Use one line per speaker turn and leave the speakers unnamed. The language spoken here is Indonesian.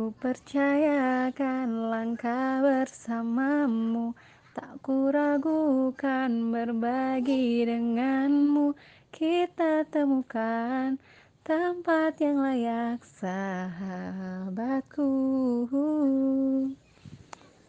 Ku percayakan langkah bersamamu. Tak kuragukan berbagi denganmu. Kita temukan tempat yang layak